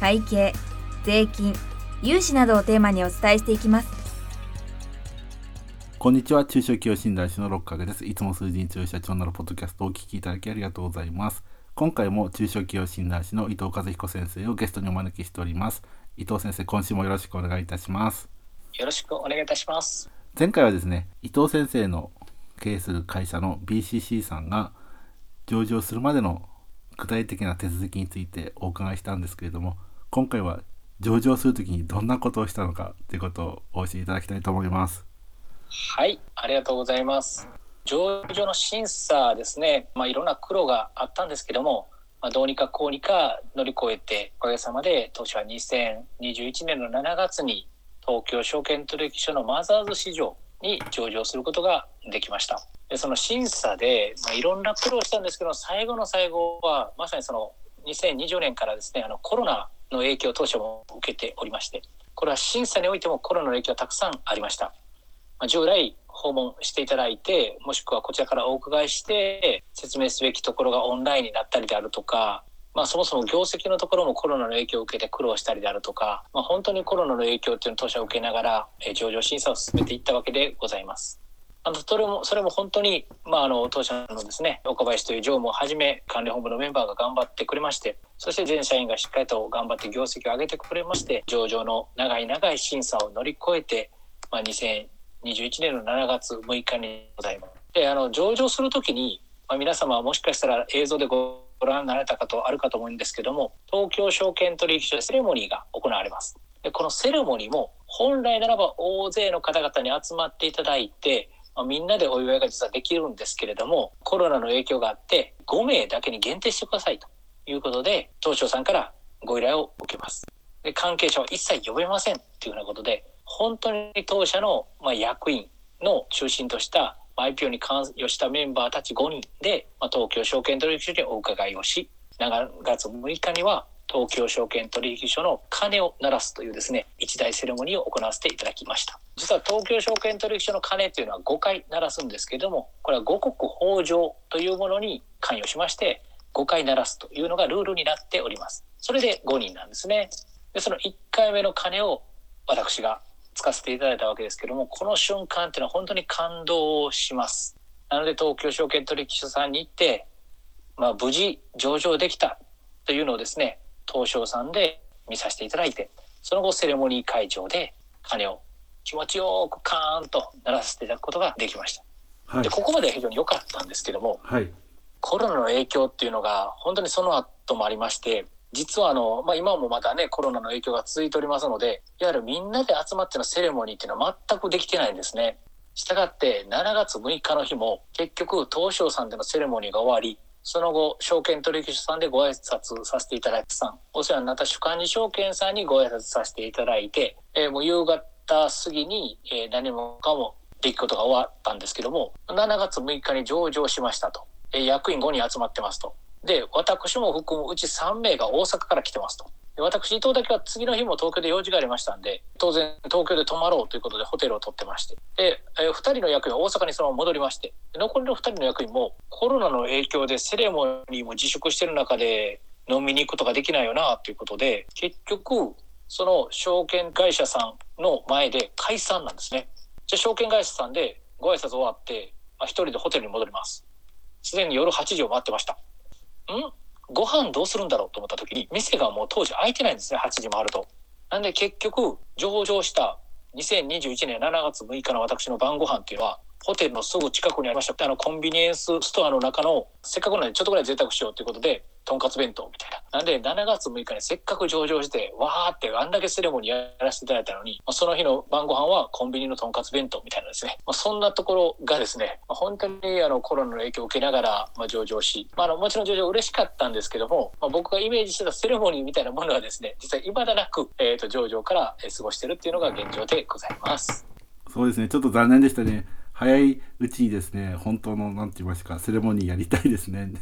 会計税金融資などをテーマにお伝えしていきます。こんにちは。中小企業診断士の六角です。いつも数字に強い社長なるポッドキャストをお聞きいただきありがとうございます。今回も中小企業診断士の伊藤和彦先生をゲストにお招きしております。伊藤先生今週もよろしくお願いいたします。よろしくお願いいたします。前回はですね伊藤先生の経営する会社の BCC さんが上場するまでの具体的な手続きについてお伺いしたんですけれども今回は上場するときにどんなことをしたのかということをお教えいただきたいと思います。はいありがとうございます。上場の審査ですね、まあ、いろんな苦労があったんですけども、まあ、どうにかこうにか乗り越えておかげさまで当初は2021年の7月に東京証券取引所のマザーズ市場に上場することができました。でその審査で、まあ、いろんな苦労したんですけど最後の最後はまさにその2020年からですねあのコロナの影響当初も受けておりましてこれは審査においてもコロナの影響がたくさんありました、まあ、従来訪問していただいてもしくはこちらからお伺いして説明すべきところがオンラインになったりであるとかまあ、そもそも業績のところもコロナの影響を受けて苦労したりであるとか、まあ、本当にコロナの影響っていうのを当社を受けながら、えー、上場審査を進めていったわけでございます。あのそれもそれも本当に、まあ、あの当社のですね岡林という常務をはじめ管理本部のメンバーが頑張ってくれましてそして全社員がしっかりと頑張って業績を上げてくれまして上場の長い長い審査を乗り越えて、まあ、2021年の7月6日にございます。であの上場するときに、まあ、皆様はもしかしたら映像でご覧になられた方あるかと思うんですけども東京証券取引所でセレモニーが行われますでこのセレモニーも本来ならば大勢の方々に集まっていただいて、まあ、みんなでお祝いが実はできるんですけれどもコロナの影響があって5名だけに限定してくださいということで東証さんからご依頼を受けます。で関係者は一切呼べませんというようなことで本当に当社の、まあ、役員の中心とした IPO に関与したメンバーたち5人で、まあ、東京証券取引所にお伺いをし、7月6日には東京証券取引所の鐘を鳴らすというですね、一大セレモニーを行わせていただきました。実は東京証券取引所の鐘というのは5回鳴らすんですけども、これは五穀豊穣というものに関与しまして、5回鳴らすというのがルールになっております。それで5人なんですね。で、その1回目の鐘を私がつかせていただいたわけですけども、この瞬間っていうのは本当に感動をします。なので東京証券取引所さんに行って、まあ無事上場できたというのをですね、東証さんで見させていただいて、その後セレモニー会場で鐘を気持ちよくカーンと鳴らさせていただくことができました。はい、でここまでは非常に良かったんですけども、はい、コロナの影響っていうのが本当にその後もありまして実はあの、まあ、今もまだね、コロナの影響が続いておりますので、いわゆるみんなで集まってのセレモニーっていうのは全くできてないんですね。したがって、7月6日の日も、結局、東証さんでのセレモニーが終わり、その後、証券取引所さんでご挨拶させていただいたさん、お世話になった主管理証券さんにご挨拶させていただいて、えー、もう夕方過ぎに、えー、何もかも出来事が終わったんですけども、7月6日に上場しましたと。えー、役員5人集まってますと。で、私も含むうち3名が大阪から来てますと。で私、伊藤だけは次の日も東京で用事がありましたんで、当然東京で泊まろうということでホテルを取ってまして、で、えー、2人の役員は大阪にそのまま戻りまして、残りの2人の役員もコロナの影響でセレモニーも自粛してる中で飲みに行くことができないよなということで、結局、その証券会社さんの前で解散なんですね。じゃあ証券会社さんでご挨拶終わって、まあ一人でホテルに戻ります。すでに夜8時を回ってました。ん？ご飯どうするんだろうと思った時に、店がもう当時開いてないんですね、8時もあると。なんで結局、上場した2021年7月6日の私の晩ご飯っていうのは、ホテルのすぐ近くにありました。あのコンビニエンスストアの中のせっかくなのでちょっとぐらい贅沢しようということでとんかつ弁当みたいな。なんで7月6日にせっかく上場してわーってあんだけセレモニーやらせていただいたのに、まあ、その日の晩ご飯はコンビニのとんかつ弁当みたいなですね、まあ、そんなところがですね、まあ、本当にあのコロナの影響を受けながら、ま、上場し、まあ、あのもちろん上場嬉しかったんですけども、ま、僕がイメージしてたセレモニーみたいなものはですね実は未だなく、えー、と上場から過ごしてるっていうのが現状でございます。そうですね。ちょっと残念でしたね。早いうちにですね本当のなんて言いますかセレモニーやりたいですね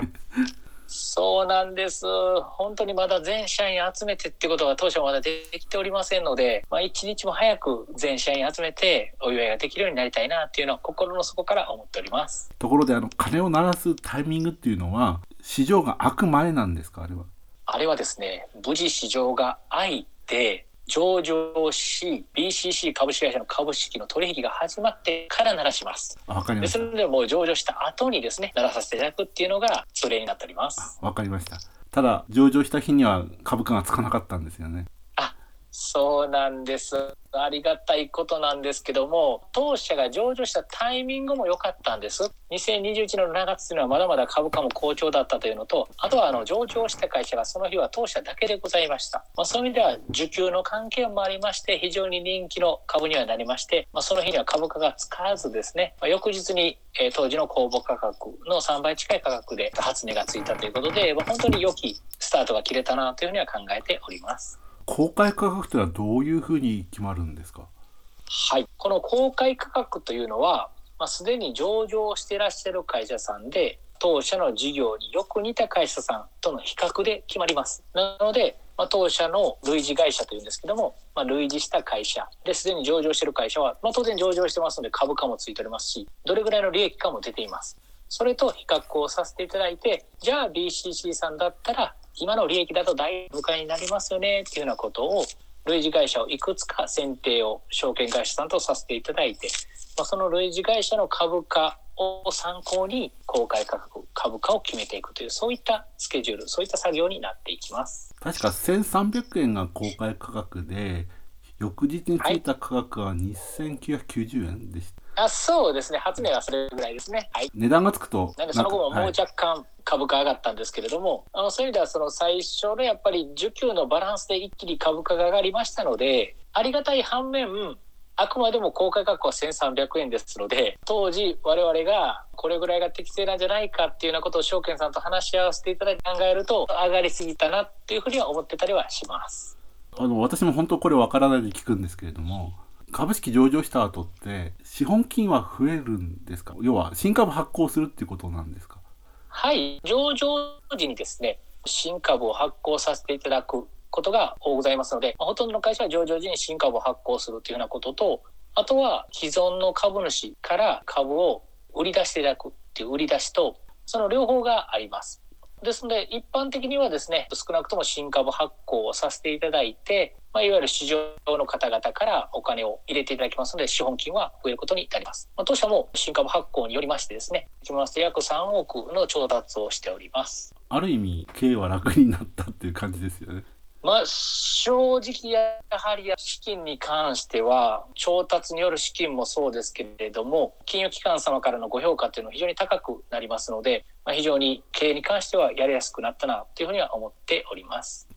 そうなんです。本当にまだ全社員集めてってことが当初まだできておりませんので、まあ、一日も早く全社員集めてお祝いができるようになりたいなっていうのは心の底から思っております。ところで、あの、鐘を鳴らすタイミングっていうのは、市場が開く前なんですかあれは？あれはですね、無事市場が開いて、上場し BCC 株式会社の株式の取引が始まってから鳴らします。わかりました。ですのでもう上場した後にですね鳴らさせていただくっていうのがそれになっております。わかりました。ただ上場した日には株価がつかなかったんですよね。そうなんです。ありがたいことなんですけども、当社が上場したタイミングも良かったんです。2021年の7月というのはまだまだ株価も好調だったというのと、あとはあの上場した会社がその日は当社だけでございました。まあ、そういう意味では需給の関係もありまして、非常に人気の株にはなりまして、まあ、その日には株価が使わずですね、まあ、翌日に、え、当時の公募価格の3倍近い価格で初値がついたということで、ま、本当に良きスタートが切れたなというふうには考えております。公開価格というのはどういうふうに決まるんですか？はい。この公開価格というのは、まあ、すでに上場していらっしゃる会社さんで当社の事業によく似た会社さんとの比較で決まります。なので、まあ、当社の類似会社というんですけども、まあ、類似した会社ですでに上場している会社は、まあ、当然上場してますので株価もついておりますしどれぐらいの利益かも出ています。それと比較をさせていただいてじゃあ BCC さんだったら今の利益だと大部下になりますよねっていうようなことを類似会社をいくつか選定を証券会社さんとさせていただいて、まあ、その類似会社の株価を参考に公開価格株価を決めていくというそういったスケジュールそういった作業になっていきます。確か1300円が公開価格で翌日についた価格は2990円でした、あそうですね。初値はそれぐらいですね、はい、値段がつくとなんでその後ももう若干株価上がったんですけれども、あのそういう意味ではその最初のやっぱり需給のバランスで一気に株価が上がりましたので、ありがたい反面、あくまでも公開価格は1300円ですので、当時我々がこれぐらいが適正なんじゃないかっていうようなことを証券さんと話し合わせていただいて考えると、上がりすぎたなっていうふうには思ってたりはします。あの、私も本当これわからないで聞くんですけれども、株式上場した後って資本金は増えるんですか？要は新株発行するっていうことなんですか？はい、上場時にですね、新株を発行させていただくことが多ございますので、ほとんどの会社は上場時に新株を発行するというようなことと、あとは既存の株主から株を売り出していただくっていう売り出しと、その両方があります。ですので、一般的にはですね、少なくとも新株発行をさせていただいて、まあ、いわゆる市場の方々からお金を入れていただきますので、資本金は増えることになります。まあ、当社も新株発行によりましてですね、きますと約3億の調達をしております。ある意味、経営は楽になったっていう感じですよね。まあ、正直やはり資金に関しては調達による資金もそうですけれども金融機関様からのご評価というのは非常に高くなりますので、まあ、非常に経営に関してはやりやすくなったなというふうには思っております。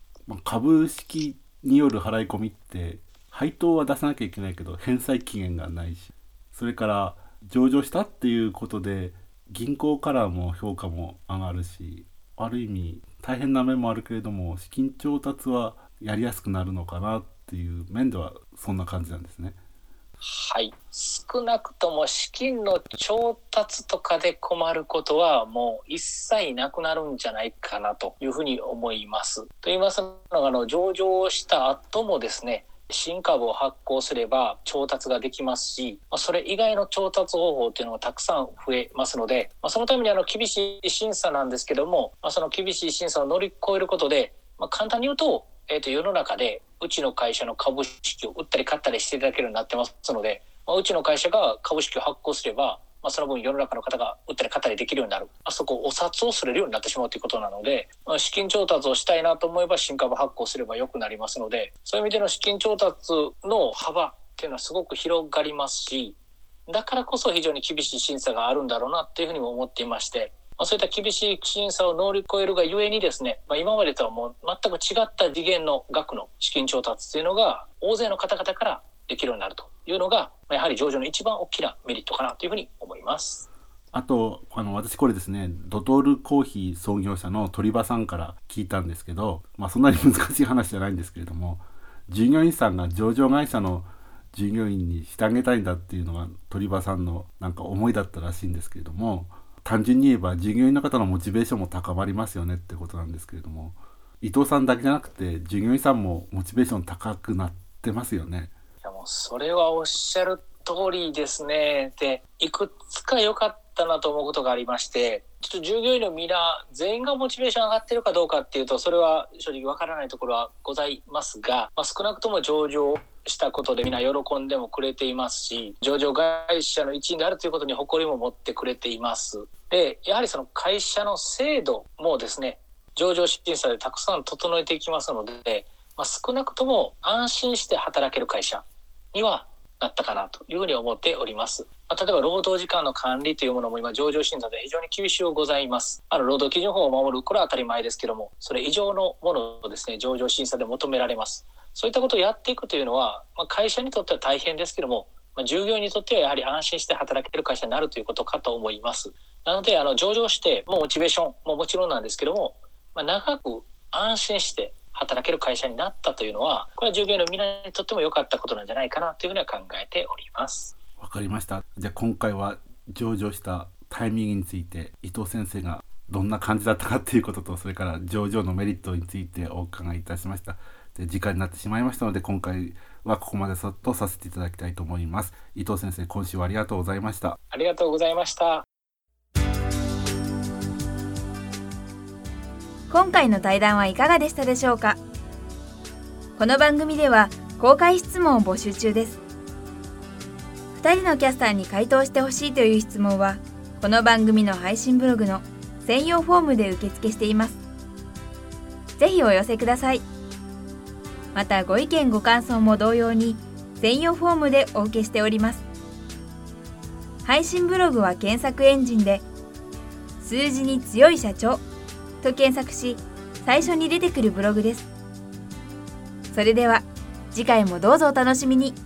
株式による払い込みって配当は出さなきゃいけないけど返済期限がないしそれから上場したっていうことで銀行からも評価も上がるしある意味大変な面もあるけれども資金調達はやりやすくなるのかなっていう面ではそんな感じなんですね。はい少なくとも資金の調達とかで困ることはもう一切なくなるんじゃないかなというふうに思います。と言いますのがあの上場した後もですね新株を発行すれば調達ができますし、それ以外の調達方法っていうのがたくさん増えますので、そのためにあの厳しい審査なんですけども、その厳しい審査を乗り越えることで、ま、簡単に言うと、えー、と世の中でうちの会社の株式を売ったり買ったりしていただけるようになってますので、まあ、うちの会社が株式を発行すれば、まあ、その分世の中の方が売ったり買ったりできるようになる。あそこお札をすれるようになってしまうということなので、まあ、資金調達をしたいなと思えば新株発行すればよくなりますので、そういう意味での資金調達の幅っていうのはすごく広がりますし、だからこそ非常に厳しい審査があるんだろうなっていうふうにも思っていまして、まあ、そういった厳しい審査を乗り越えるがゆえにですね、まあ、今までとはもう全く違った次元の額の資金調達っていうのが大勢の方々からできるようになるというのが、やはり上場の一番大きなメリットかなというふうに思います。あと、あの、私これですね、ドトールコーヒー創業者の鳥羽さんから聞いたんですけど、まあそんなに難しい話じゃないんですけれども、従業員さんが上場会社の従業員にしてあげたいんだっていうのが鳥羽さんのなんか思いだったらしいんですけれども、単純に言えば従業員の方のモチベーションも高まりますよねってことなんですけれども、伊藤さんだけじゃなくて従業員さんもモチベーション高くなってますよね。いやもうそれはおっしゃる通りですね。で、いくつか良かったなと思うことがありまして、ちょっと従業員の皆全員がモチベーション上がってるかどうかっていうと、それは正直わからないところはございますが、まあ、少なくとも上場したことで皆喜んでもくれていますし、上場会社の一員であるということに誇りも持ってくれています。で、やはりその会社の制度もですね、上場審査でたくさん整えていきますので、まあ、少なくとも安心して働ける会社にはなったかなというふうに思っております。まあ、例えば労働時間の管理というものも今上場審査で非常に厳しいございます。あの労働基準法を守る、これは当たり前ですけども、それ以上のものをですね、上場審査で求められます。そういったことをやっていくというのは、まあ、会社にとっては大変ですけども、まあ、従業員にとってはやはり安心して働ける会社になるということかと思います。なので、あの上場して、もうモチベーションももちろんなんですけども、まあ、長く安心して働ける会社になったというのは、これは従業員の皆にとっても良かったことなんじゃないかなというふうには考えております。わかりました。じゃあ今回は上場したタイミングについて伊藤先生がどんな感じだったかっていうこととそれから上場のメリットについてお伺いいたしましたで時間になってしまいましたので今回はここまでそっとさせていただきたいと思います。伊藤先生今週はありがとうございました。ありがとうございました。今回の対談はいかがでしたでしょうか？この番組では公開質問を募集中です。2人のキャスターに回答してほしいという質問はこの番組の配信ブログの専用フォームで受付しています。ぜひお寄せくださいまたご意見ご感想も同様に専用フォームでお受けしております。配信ブログは検索エンジンで数字に強い社長と検索し最初に出てくるブログです。それでは次回もどうぞお楽しみに。